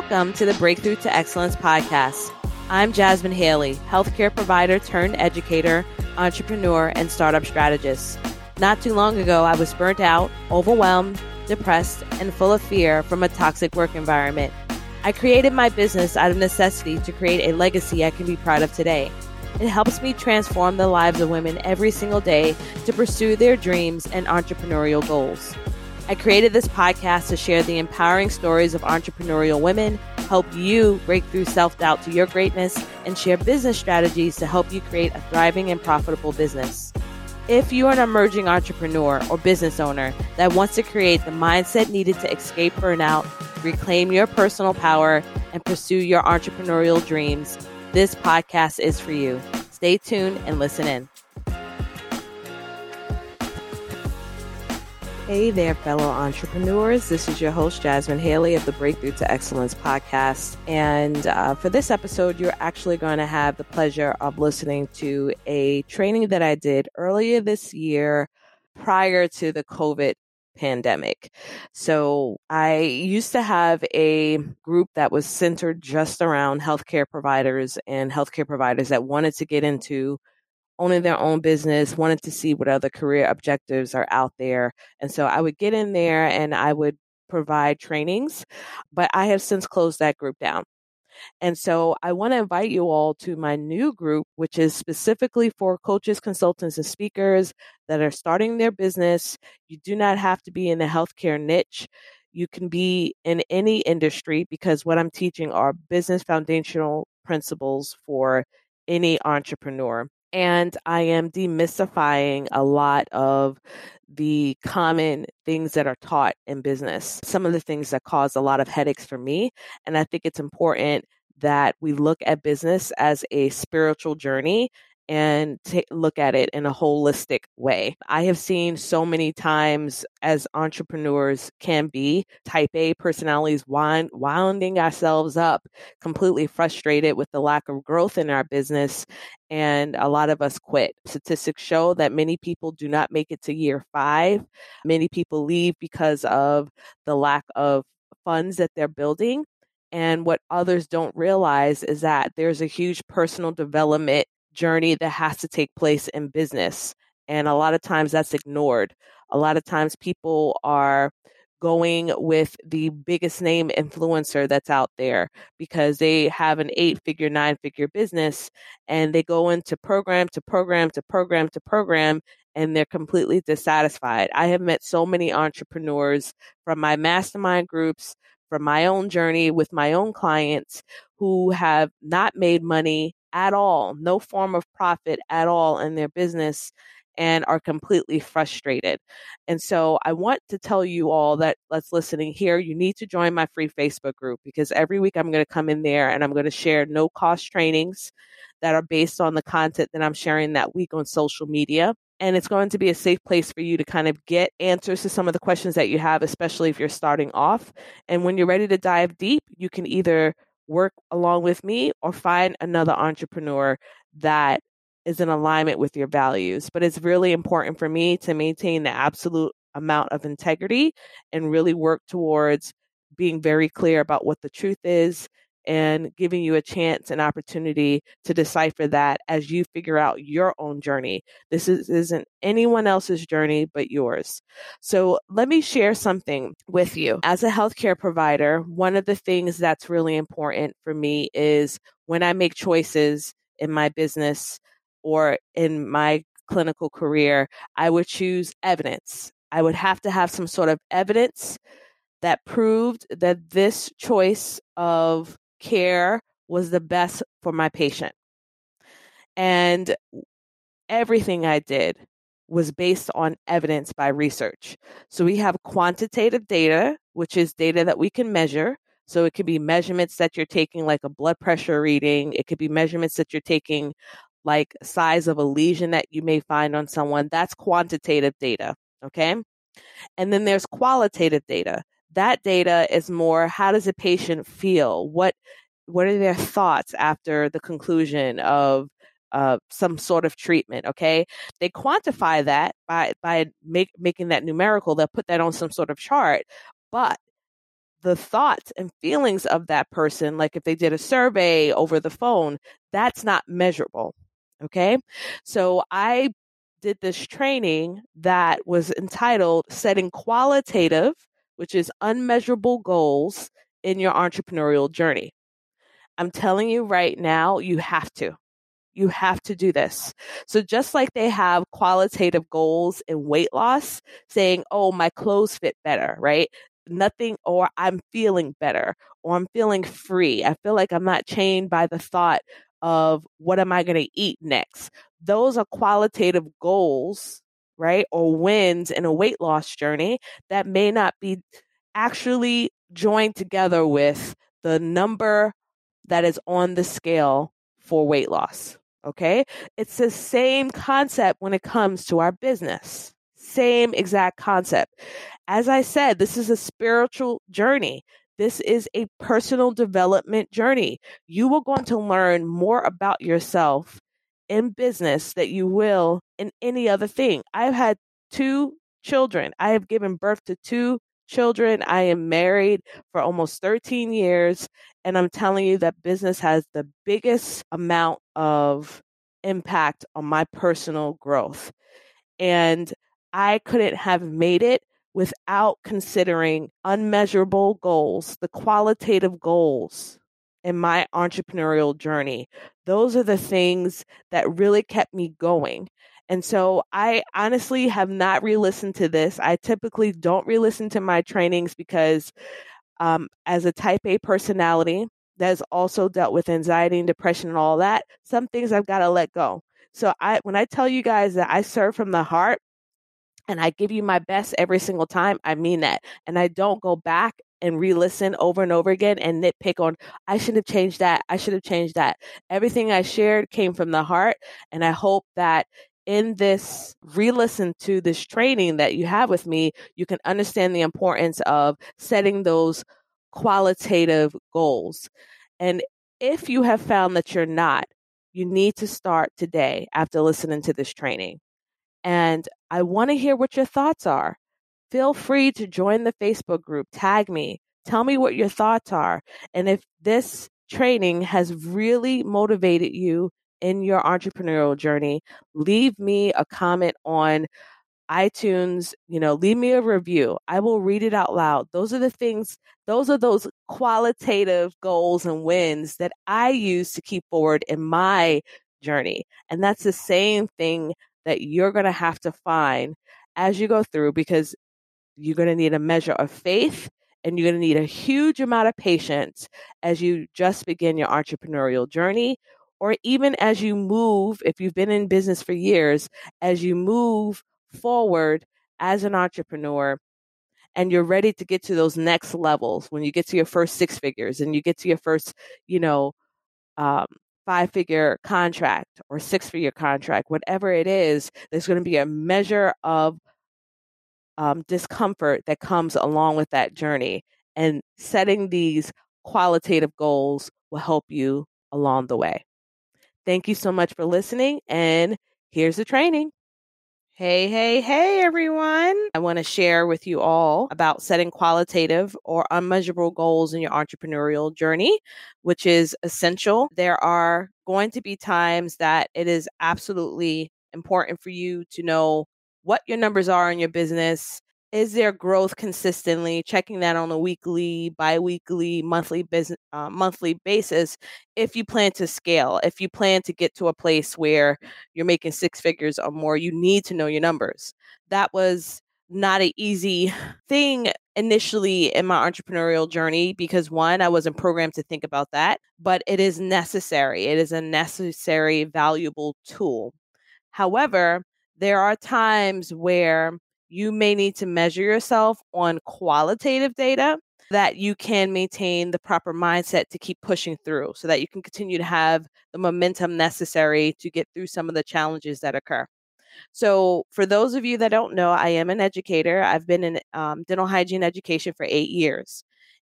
Welcome to the Breakthrough to Excellence podcast. I'm Jasmine Haley, healthcare provider turned educator, entrepreneur, and startup strategist. Not too long ago, I was burnt out, overwhelmed, depressed, and full of fear from a toxic work environment. I created my business out of necessity to create a legacy I can be proud of today. It helps me transform the lives of women every single day to pursue their dreams and entrepreneurial goals. I created this podcast to share the empowering stories of entrepreneurial women, help you break through self doubt to your greatness, and share business strategies to help you create a thriving and profitable business. If you are an emerging entrepreneur or business owner that wants to create the mindset needed to escape burnout, reclaim your personal power, and pursue your entrepreneurial dreams, this podcast is for you. Stay tuned and listen in. Hey there, fellow entrepreneurs. This is your host, Jasmine Haley of the Breakthrough to Excellence podcast. And uh, for this episode, you're actually going to have the pleasure of listening to a training that I did earlier this year prior to the COVID pandemic. So I used to have a group that was centered just around healthcare providers and healthcare providers that wanted to get into owning their own business, wanted to see what other career objectives are out there. And so I would get in there and I would provide trainings, but I have since closed that group down. And so I want to invite you all to my new group, which is specifically for coaches, consultants, and speakers that are starting their business. You do not have to be in the healthcare niche. You can be in any industry because what I'm teaching are business foundational principles for any entrepreneur and I am demystifying a lot of the common things that are taught in business, some of the things that cause a lot of headaches for me. And I think it's important that we look at business as a spiritual journey and take, look at it in a holistic way. I have seen so many times as entrepreneurs can be type A personalities wind, winding ourselves up, completely frustrated with the lack of growth in our business. And a lot of us quit. Statistics show that many people do not make it to year five. Many people leave because of the lack of funds that they're building. And what others don't realize is that there's a huge personal development journey that has to take place in business. And a lot of times that's ignored. A lot of times people are going with the biggest name influencer that's out there because they have an eight figure, nine figure business and they go into program to program to program to program and they're completely dissatisfied. I have met so many entrepreneurs from my mastermind groups, from my own journey with my own clients who have not made money at all, no form of profit at all in their business and are completely frustrated. And so I want to tell you all that that's listening here, you need to join my free Facebook group because every week I'm going to come in there and I'm going to share no cost trainings that are based on the content that I'm sharing that week on social media. And it's going to be a safe place for you to kind of get answers to some of the questions that you have, especially if you're starting off. And when you're ready to dive deep, you can either work along with me or find another entrepreneur that is in alignment with your values. But it's really important for me to maintain the absolute amount of integrity and really work towards being very clear about what the truth is and giving you a chance and opportunity to decipher that as you figure out your own journey. This is, isn't anyone else's journey but yours. So let me share something with you. As a healthcare provider, one of the things that's really important for me is when I make choices in my business or in my clinical career, I would choose evidence. I would have to have some sort of evidence that proved that this choice of care was the best for my patient. And everything I did was based on evidence by research. So we have quantitative data, which is data that we can measure. So it could be measurements that you're taking, like a blood pressure reading. It could be measurements that you're taking, like size of a lesion that you may find on someone. That's quantitative data. Okay. And then there's qualitative data that data is more how does a patient feel what what are their thoughts after the conclusion of uh, some sort of treatment okay they quantify that by by make, making that numerical they'll put that on some sort of chart but the thoughts and feelings of that person, like if they did a survey over the phone, that's not measurable. Okay. So I did this training that was entitled Setting Qualitative, which is unmeasurable goals in your entrepreneurial journey. I'm telling you right now, you have to. You have to do this. So just like they have qualitative goals in weight loss, saying, oh, my clothes fit better, right? Nothing, or I'm feeling better, or I'm feeling free. I feel like I'm not chained by the thought of what am I going to eat next. Those are qualitative goals, right? Or wins in a weight loss journey that may not be actually joined together with the number that is on the scale for weight loss. Okay. It's the same concept when it comes to our business. Same exact concept. As I said, this is a spiritual journey. This is a personal development journey. You are going to learn more about yourself in business that you will in any other thing. I've had two children. I have given birth to two children. I am married for almost 13 years. And I'm telling you that business has the biggest amount of impact on my personal growth. And I couldn't have made it without considering unmeasurable goals, the qualitative goals in my entrepreneurial journey. Those are the things that really kept me going. And so I honestly have not re listened to this. I typically don't re listen to my trainings because, um, as a type A personality that has also dealt with anxiety and depression and all that, some things I've got to let go. So I, when I tell you guys that I serve from the heart, and I give you my best every single time, I mean that. And I don't go back and re-listen over and over again and nitpick on I should have changed that. I should have changed that. Everything I shared came from the heart and I hope that in this re-listen to this training that you have with me, you can understand the importance of setting those qualitative goals. And if you have found that you're not, you need to start today after listening to this training. And I want to hear what your thoughts are. Feel free to join the Facebook group, tag me, tell me what your thoughts are. And if this training has really motivated you in your entrepreneurial journey, leave me a comment on iTunes, you know, leave me a review. I will read it out loud. Those are the things, those are those qualitative goals and wins that I use to keep forward in my journey. And that's the same thing that you're going to have to find as you go through because you're going to need a measure of faith and you're going to need a huge amount of patience as you just begin your entrepreneurial journey or even as you move, if you've been in business for years, as you move forward as an entrepreneur and you're ready to get to those next levels when you get to your first six figures and you get to your first, you know, um, five figure contract or six figure contract, whatever it is, there's going to be a measure of um, discomfort that comes along with that journey. And setting these qualitative goals will help you along the way. Thank you so much for listening. And here's the training. Hey, hey, hey, everyone. I want to share with you all about setting qualitative or unmeasurable goals in your entrepreneurial journey, which is essential. There are going to be times that it is absolutely important for you to know what your numbers are in your business, is there growth consistently? Checking that on a weekly bi-weekly monthly business uh, monthly basis if you plan to scale if you plan to get to a place where you're making six figures or more you need to know your numbers. That was not an easy thing initially in my entrepreneurial journey because one i wasn't programmed to think about that but it is necessary. It is a necessary valuable tool. However there are times where you may need to measure yourself on qualitative data that you can maintain the proper mindset to keep pushing through so that you can continue to have the momentum necessary to get through some of the challenges that occur. So, for those of you that don't know, I am an educator. I've been in um, dental hygiene education for eight years.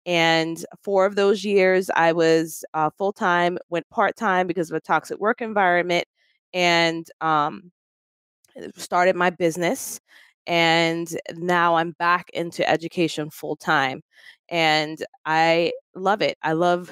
And four of those years, I was uh, full time, went part time because of a toxic work environment, and um, started my business and now I'm back into education full time. And I love it. I love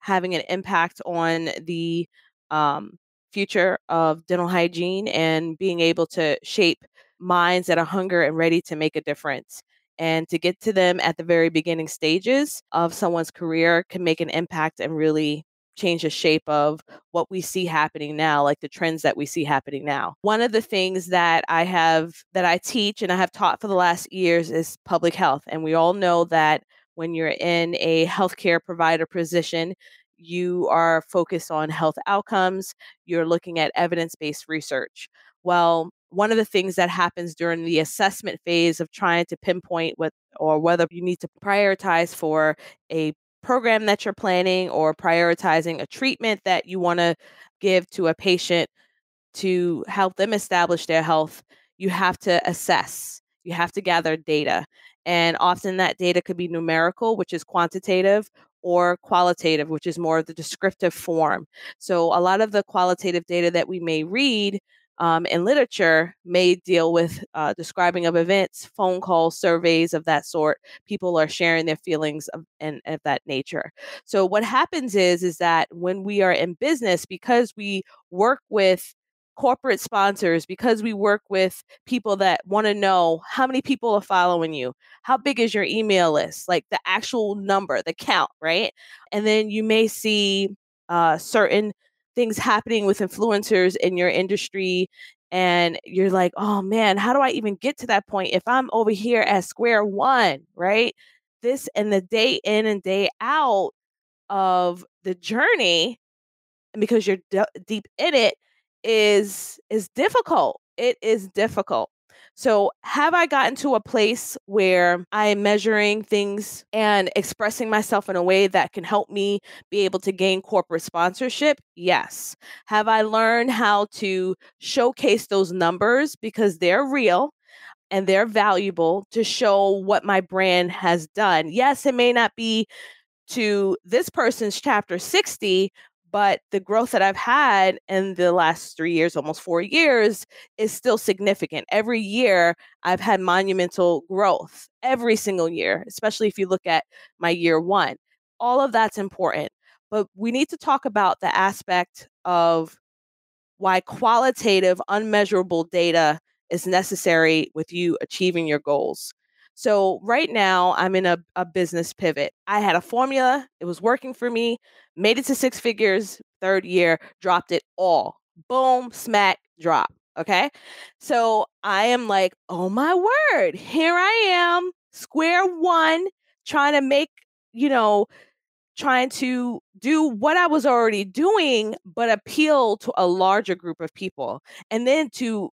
having an impact on the um, future of dental hygiene and being able to shape minds that are hunger and ready to make a difference. And to get to them at the very beginning stages of someone's career can make an impact and really change the shape of what we see happening now, like the trends that we see happening now. One of the things that I have that I teach and I have taught for the last years is public health. And we all know that when you're in a healthcare provider position, you are focused on health outcomes, you're looking at evidence based research. Well, one of the things that happens during the assessment phase of trying to pinpoint what or whether you need to prioritize for a program that you're planning or prioritizing a treatment that you want to give to a patient to help them establish their health, you have to assess, you have to gather data. And often that data could be numerical, which is quantitative, or qualitative, which is more of the descriptive form. So a lot of the qualitative data that we may read um, in literature may deal with uh, describing of events, phone calls, surveys of that sort. People are sharing their feelings of, and of that nature. So what happens is is that when we are in business, because we work with corporate sponsors because we work with people that want to know how many people are following you how big is your email list like the actual number the count right and then you may see uh, certain things happening with influencers in your industry and you're like, oh man, how do I even get to that point if I'm over here at square one, right? This and the day in and day out of the journey, and because you're d- deep in it, is is difficult. It is difficult. So, have I gotten to a place where I am measuring things and expressing myself in a way that can help me be able to gain corporate sponsorship? Yes. Have I learned how to showcase those numbers because they're real? And they're valuable to show what my brand has done. Yes, it may not be to this person's chapter 60, but the growth that I've had in the last three years, almost four years, is still significant. Every year, I've had monumental growth every single year, especially if you look at my year one. All of that's important. But we need to talk about the aspect of why qualitative, unmeasurable data is necessary with you achieving your goals. So right now I'm in a, a business pivot. I had a formula, it was working for me, made it to six figures, third year, dropped it all. Boom, smack, drop. Okay. So I am like, oh my word, here I am, square one, trying to make, you know, trying to do what I was already doing, but appeal to a larger group of people. And then to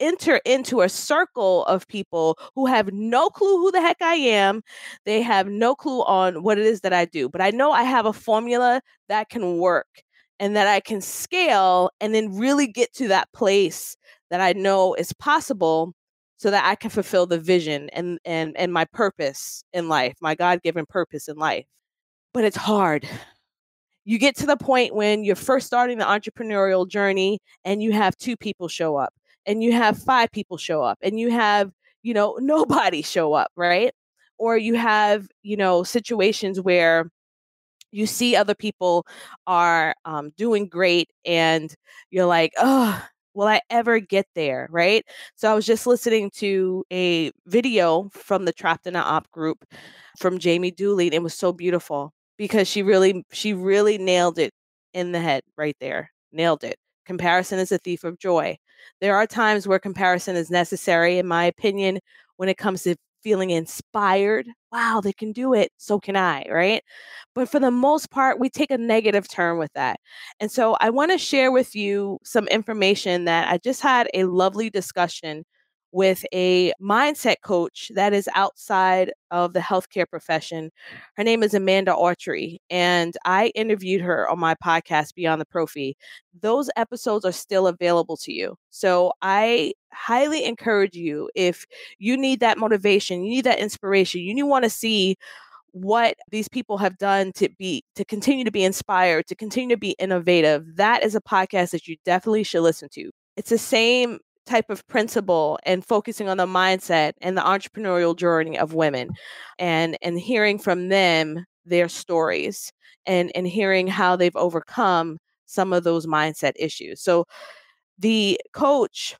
enter into a circle of people who have no clue who the heck I am. They have no clue on what it is that I do, but I know I have a formula that can work and that I can scale and then really get to that place that I know is possible so that I can fulfill the vision and and and my purpose in life, my God-given purpose in life. But it's hard you get to the point when you're first starting the entrepreneurial journey and you have two people show up and you have five people show up and you have you know nobody show up right? Or you have you know situations where you see other people are um, doing great and you're like oh will i ever get there right? So i was just listening to a video from the trapped in a op group from jamie dooley and it was so beautiful because she really she really nailed it in the head right there nailed it. Comparison is a thief of joy. There are times where comparison is necessary, in my opinion, when it comes to feeling inspired. Wow, they can do it. So can I, right? But for the most part, we take a negative turn with that. And so I want to share with you some information that I just had a lovely discussion with a mindset coach that is outside of the healthcare profession. Her name is Amanda Autry, and I interviewed her on my podcast, Beyond the Profi. Those episodes are still available to you. So I highly encourage you if you need that motivation, you need that inspiration, you want to see what these people have done to be to continue to be inspired to continue to be innovative that is a podcast that you definitely should listen to it's the same type of principle and focusing on the mindset and the entrepreneurial journey of women and and hearing from them their stories and and hearing how they've overcome some of those mindset issues. So the coach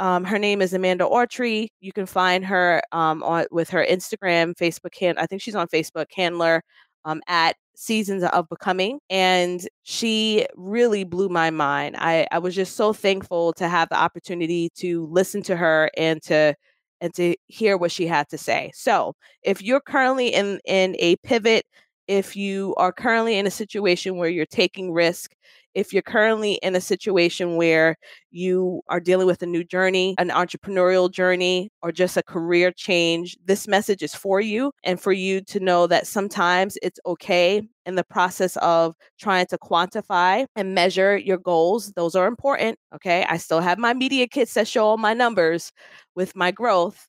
um, her name is Amanda Autry. You can find her um, on with her Instagram, Facebook hand. I think she's on Facebook handler um, at Seasons of Becoming, and she really blew my mind. I, I was just so thankful to have the opportunity to listen to her and to and to hear what she had to say. So, if you're currently in in a pivot, if you are currently in a situation where you're taking risk, if you're currently in a situation where you are dealing with a new journey, an entrepreneurial journey, or just a career change, this message is for you and for you to know that sometimes it's okay in the process of trying to quantify and measure your goals. Those are important. Okay. I still have my media kits that show all my numbers with my growth.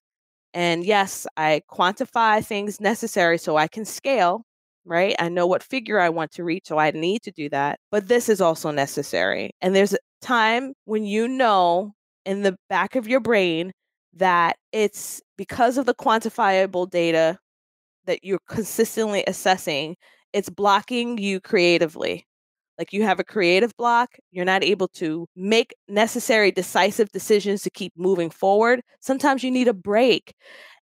And yes, I quantify things necessary so I can scale right? I know what figure I want to reach, so I need to do that. But this is also necessary. And there's a time when you know in the back of your brain that it's because of the quantifiable data that you're consistently assessing, it's blocking you creatively. Like you have a creative block, you're not able to make necessary decisive decisions to keep moving forward. Sometimes you need a break.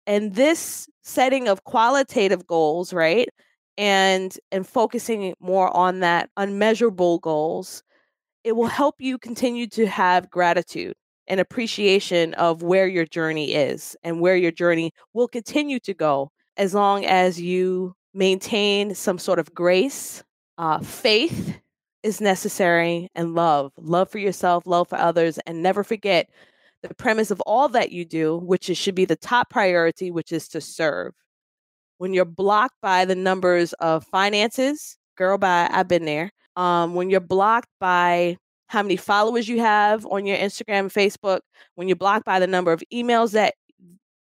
And this setting of qualitative goals, right? And and focusing more on that unmeasurable goals it will help you continue to have gratitude and appreciation of where your journey is and where your journey will continue to go as long as you maintain some sort of grace uh, faith is necessary and love love for yourself love for others and never forget the premise of all that you do which is, should be the top priority which is to serve when you're blocked by the numbers of finances, girl, by I've been there. Um, when you're blocked by how many followers you have on your Instagram Facebook, when you're blocked by the number of emails that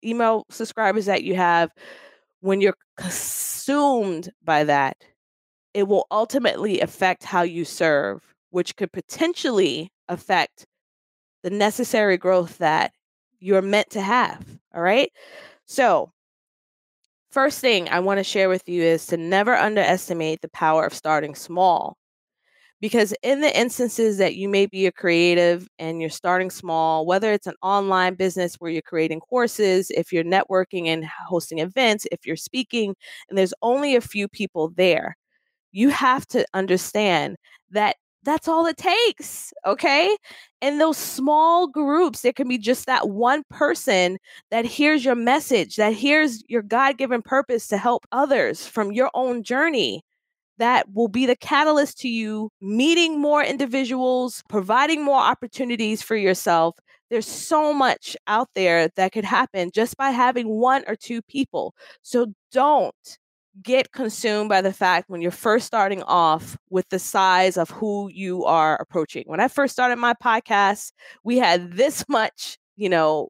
email subscribers that you have, when you're consumed by that, it will ultimately affect how you serve, which could potentially affect the necessary growth that you're meant to have. All right. So, First thing I want to share with you is to never underestimate the power of starting small. Because in the instances that you may be a creative and you're starting small, whether it's an online business where you're creating courses, if you're networking and hosting events, if you're speaking, and there's only a few people there, you have to understand that that's all it takes. Okay. In those small groups, there can be just that one person that hears your message, that hears your God given purpose to help others from your own journey. That will be the catalyst to you meeting more individuals, providing more opportunities for yourself. There's so much out there that could happen just by having one or two people. So don't get consumed by the fact when you're first starting off with the size of who you are approaching. When I first started my podcast, we had this much, you know,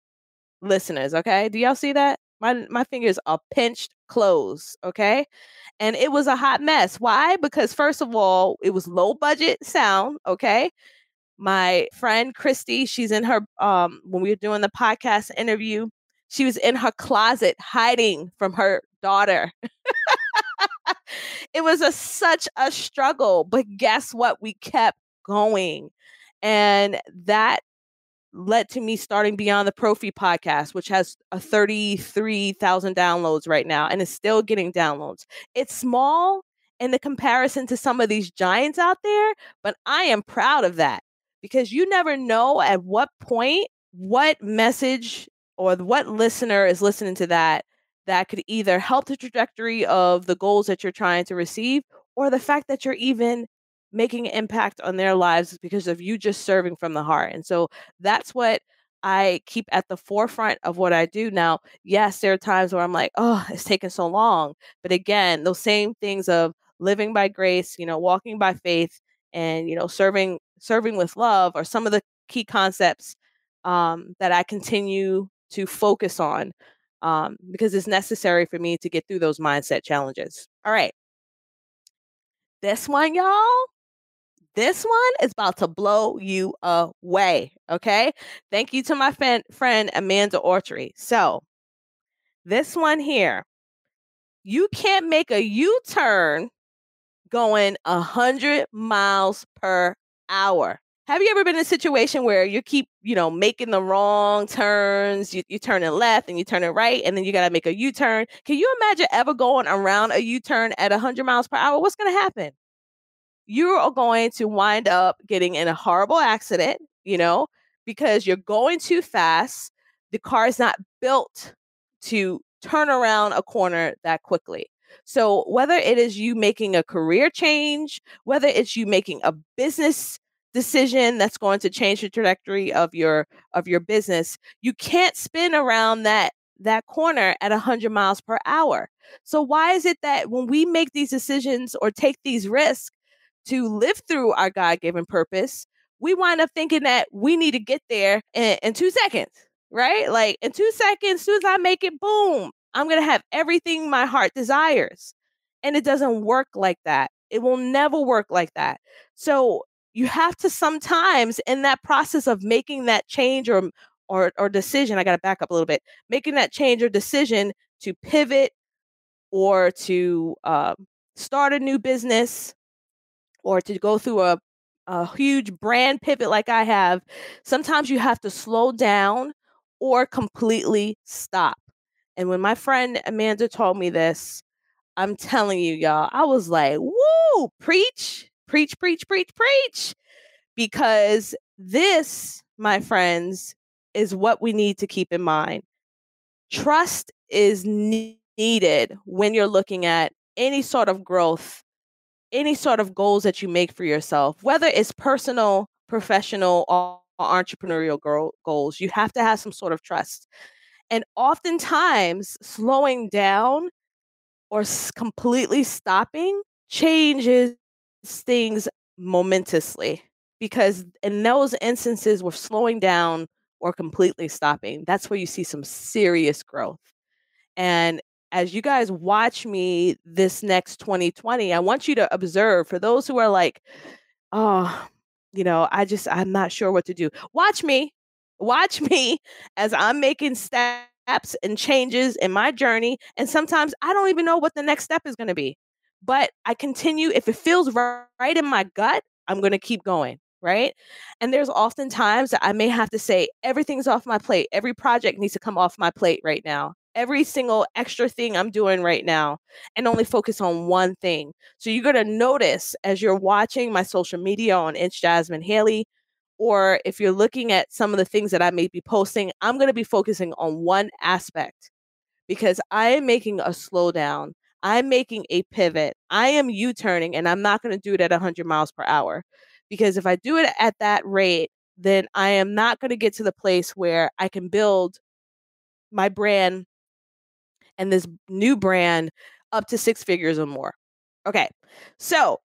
listeners, okay? Do y'all see that? My my fingers are pinched close, okay? And it was a hot mess. Why? Because first of all, it was low budget sound, okay? My friend Christy, she's in her um when we were doing the podcast interview, she was in her closet hiding from her daughter. it was a such a struggle, but guess what? We kept going. And that led to me starting Beyond the Profi podcast, which has uh, a 33,000 downloads right now and is still getting downloads. It's small in the comparison to some of these giants out there, but I am proud of that because you never know at what point what message or what listener is listening to that that could either help the trajectory of the goals that you're trying to receive or the fact that you're even making an impact on their lives because of you just serving from the heart. And so that's what I keep at the forefront of what I do now. Yes, there are times where I'm like, oh, it's taking so long. But again, those same things of living by grace, you know, walking by faith and, you know, serving serving with love are some of the key concepts um, that I continue to focus on um, because it's necessary for me to get through those mindset challenges. All right. This one, y'all, This one is about to blow you away. Okay. Thank you to my fan, friend Amanda Autry. So, this one here, you can't make a U turn going 100 miles per hour. Have you ever been in a situation where you keep, you know, making the wrong turns? You, you turning left and you turning right, and then you got to make a U turn. Can you imagine ever going around a U turn at 100 miles per hour? What's going to happen? You are going to wind up getting in a horrible accident, you know, because you're going too fast. The car is not built to turn around a corner that quickly. So, whether it is you making a career change, whether it's you making a business decision that's going to change the trajectory of your of your business you can't spin around that that corner at 100 miles per hour. So why is it that when we make these decisions or take these risks to live through our god-given purpose we wind up thinking that we need to get there in, in two seconds right? Like in two seconds as soon as i make it boom i'm gonna have everything my heart desires. And it doesn't work like that. It will never work like that. So you have to sometimes in that process of making that change or or or decision i got to back up a little bit making that change or decision to pivot or to uh, start a new business or to go through a, a huge brand pivot like i have sometimes you have to slow down or completely stop. And when my friend amanda told me this i'm telling you y'all i was like woo preach preach, preach, preach, preach. Because this, my friends, is what we need to keep in mind. Trust is needed when you're looking at any sort of growth, any sort of goals that you make for yourself, whether it's personal, professional, or entrepreneurial goals. You have to have some sort of trust. And oftentimes, slowing down or completely stopping changes things momentously because in those instances we're slowing down or completely stopping that's where you see some serious growth. And as you guys watch me this next 2020 i want you to observe for those who are like oh you know i just i'm not sure what to do. Watch me watch me as i'm making steps and changes in my journey and sometimes i don't even know what the next step is going to be but I continue. If it feels right in my gut, I'm going to keep going. Right. And there's often times that I may have to say, everything's off my plate. Every project needs to come off my plate right now. Every single extra thing I'm doing right now, and only focus on one thing. So you're going to notice as you're watching my social media on Inch Jasmine Haley, or if you're looking at some of the things that I may be posting, I'm going to be focusing on one aspect because I am making a slowdown I'm making a pivot. I am U turning and I'm not going to do it at 100 miles per hour because if I do it at that rate, then I am not going to get to the place where I can build my brand and this new brand up to six figures or more. Okay. So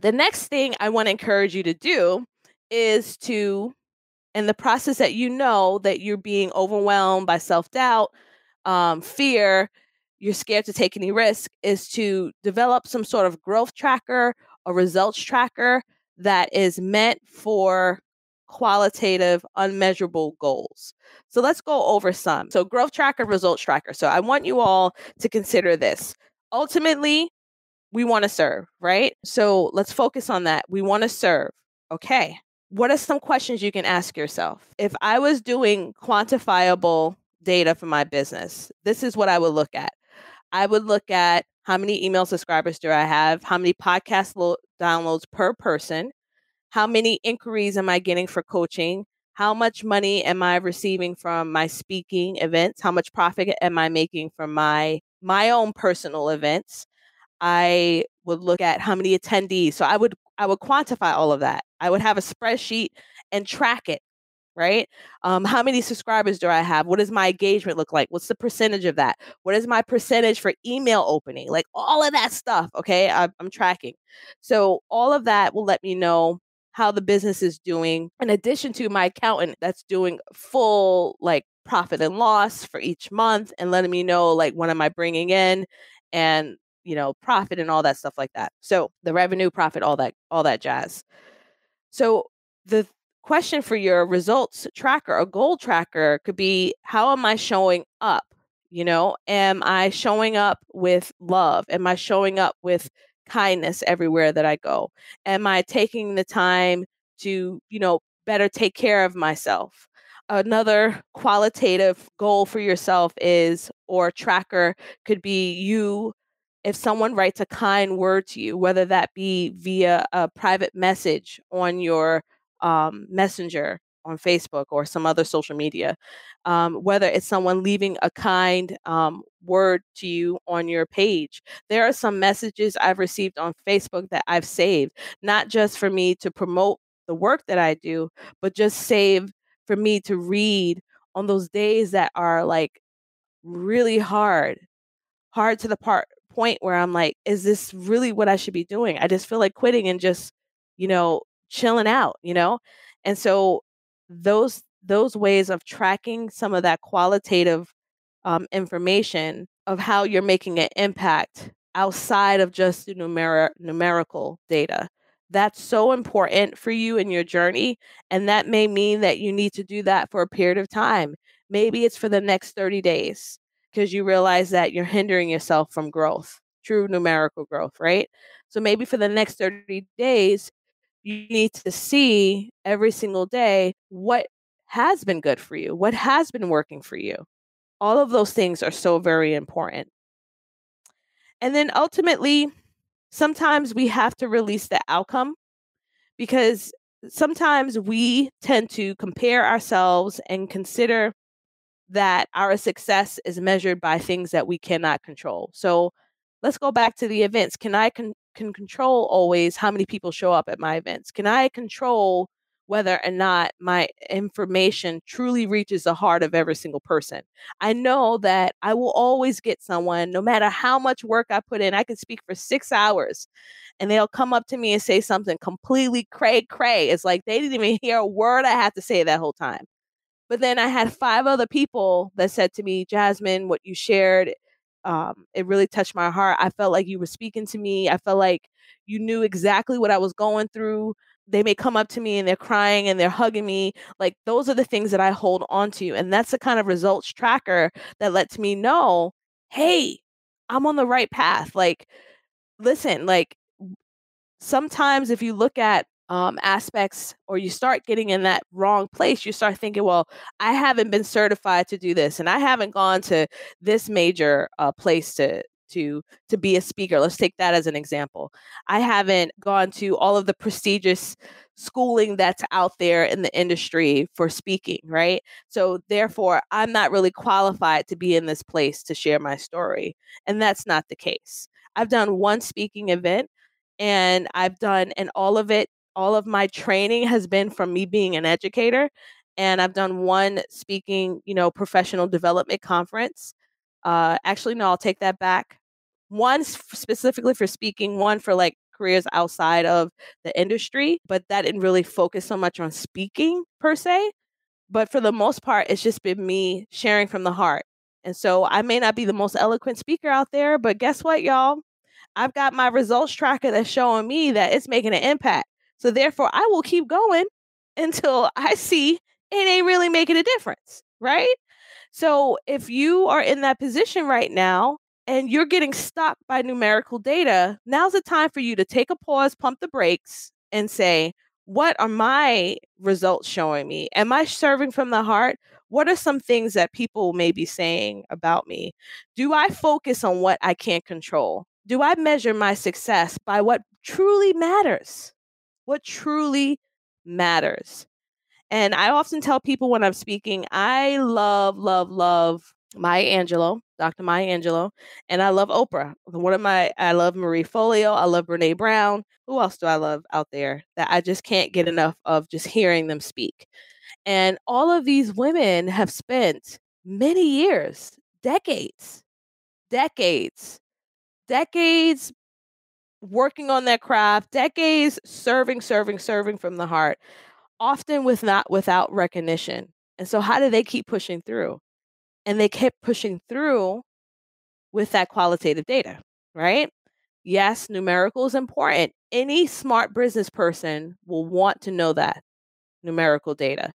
the next thing I want to encourage you to do is to, in the process that you know that you're being overwhelmed by self doubt, um, fear, you're scared to take any risk is to develop some sort of growth tracker or results tracker that is meant for qualitative, unmeasurable goals. So let's go over some. So, growth tracker, results tracker. So, I want you all to consider this. Ultimately, we want to serve, right? So, let's focus on that. We want to serve. Okay. What are some questions you can ask yourself? If I was doing quantifiable data for my business, this is what I would look at. I would look at how many email subscribers do I have, how many podcast lo- downloads per person, how many inquiries am I getting for coaching, how much money am I receiving from my speaking events, how much profit am I making from my my own personal events. I would look at how many attendees. So I would I would quantify all of that. I would have a spreadsheet and track it right? Um, how many subscribers do I have? What does my engagement look like? What's the percentage of that? What is my percentage for email opening? Like all of that stuff. Okay. I, I'm tracking. So all of that will let me know how the business is doing, in addition to my accountant that's doing full like profit and loss for each month and letting me know like what am I bringing in and you know, profit and all that stuff like that. So the revenue, profit, all that, all that jazz. So the question for your results tracker or goal tracker could be how am I showing up? You know, am I showing up with love? Am I showing up with kindness everywhere that I go? Am I taking the time to, you know, better take care of myself? Another qualitative goal for yourself is, or tracker could be you if someone writes a kind word to you, whether that be via a private message on your um, messenger on Facebook or some other social media, um, whether it's someone leaving a kind um, word to you on your page. There are some messages I've received on Facebook that I've saved, not just for me to promote the work that I do, but just save for me to read on those days that are like really hard, hard to the part point where I'm like, is this really what I should be doing? I just feel like quitting and just, you know, chilling out, you know? And so those those ways of tracking some of that qualitative um, information of how you're making an impact outside of just the numer- numerical data. That's so important for you in your journey. And that may mean that you need to do that for a period of time. Maybe it's for the next 30 days because you realize that you're hindering yourself from growth, true numerical growth, right? So maybe for the next 30 days, you need to see every single day what has been good for you, what has been working for you. All of those things are so very important. And then ultimately, sometimes we have to release the outcome because sometimes we tend to compare ourselves and consider that our success is measured by things that we cannot control. So let's go back to the events. Can I con- can control always how many people show up at my events? Can I control whether or not my information truly reaches the heart of every single person. I know that I will always get someone, no matter how much work I put in, I can speak for six hours and they'll come up to me and say something completely cray cray. It's like they didn't even hear a word I had to say that whole time. But then I had five other people that said to me, Jasmine, what you shared um, it really touched my heart. I felt like you were speaking to me. I felt like you knew exactly what I was going through. They may come up to me and they're crying and they're hugging me. Like those are the things that I hold on to. And that's the kind of results tracker that lets me know, hey, I'm on the right path. Like, listen, like sometimes if you look at um, aspects or you start getting in that wrong place, you start thinking, well, I haven't been certified to do this and I haven't gone to this major uh, place to to to be a speaker. Let's take that as an example. I haven't gone to all of the prestigious schooling that's out there in the industry for speaking, right? So therefore, I'm not really qualified to be in this place to share my story. And that's not the case. I've done one speaking event and I've done and all of it all of my training has been from me being an educator and i've done one speaking you know professional development conference uh actually no i'll take that back. One specifically for speaking one for like careers outside of the industry but that didn't really focus so much on speaking per se but for the most part it's just been me sharing from the heart. And so i may not be the most eloquent speaker out there but guess what y'all? I've got my results tracker that's showing me that it's making an impact so therefore, I will keep going until I see it ain't really making a difference, right? So if you are in that position right now and you're getting stuck by numerical data, now's the time for you to take a pause, pump the brakes, and say, what are my results showing me? Am I serving from the heart? What are some things that people may be saying about me? Do I focus on what I can't control? Do I measure my success by what truly matters? What truly matters. And I often tell people when I'm speaking, I love, love, love Maya Angelou, Dr. Maya Angelou, and I love Oprah. One of my, I love Marie Forleo, I love Brene Brown. Who else do I love out there that I just can't get enough of just hearing them speak? And all of these women have spent many years, decades, decades, decades working on their craft, decades serving, serving, serving from the heart, often with not without recognition. And so how do they keep pushing through? And they kept pushing through with that qualitative data, right? Yes, numerical is important. Any smart business person will want to know that numerical data.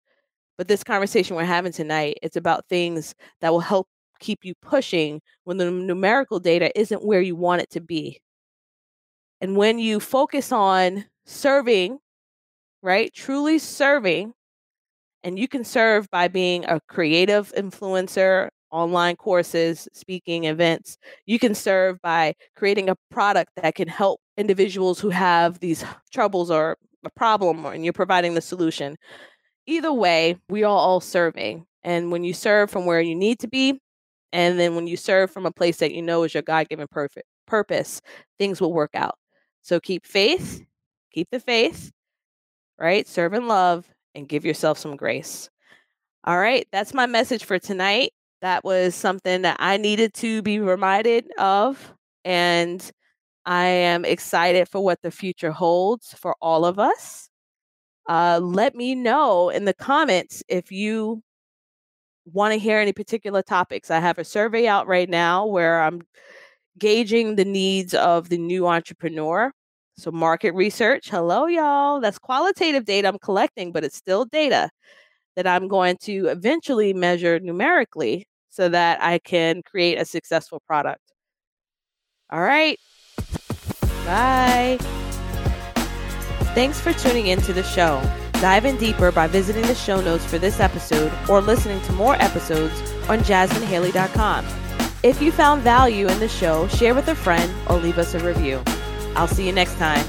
But this conversation we're having tonight, it's about things that will help keep you pushing when the numerical data isn't where you want it to be. And when you focus on serving, right? Truly serving, and you can serve by being a creative influencer, online courses, speaking events. You can serve by creating a product that can help individuals who have these troubles or a problem, and you're providing the solution. Either way, we are all serving. And when you serve from where you need to be, and then when you serve from a place that you know is your God given perfect purpose, things will work out. So keep faith, keep the faith, right? Serve and love, and give yourself some grace. All right, that's my message for tonight that was something that I needed to be reminded of. And I am excited for what the future holds for all of us. Uh, let me know in the comments if you want to hear any particular topics. I have a survey out right now where I'm gauging the needs of the new entrepreneur. So, market research. Hello, y'all. That's qualitative data I'm collecting, but it's still data that I'm going to eventually measure numerically so that I can create a successful product. All right. Bye. Thanks for tuning into the show. Dive in deeper by visiting the show notes for this episode or listening to more episodes on jasminehaley.com. If you found value in the show, share with a friend or leave us a review. I'll see you next time.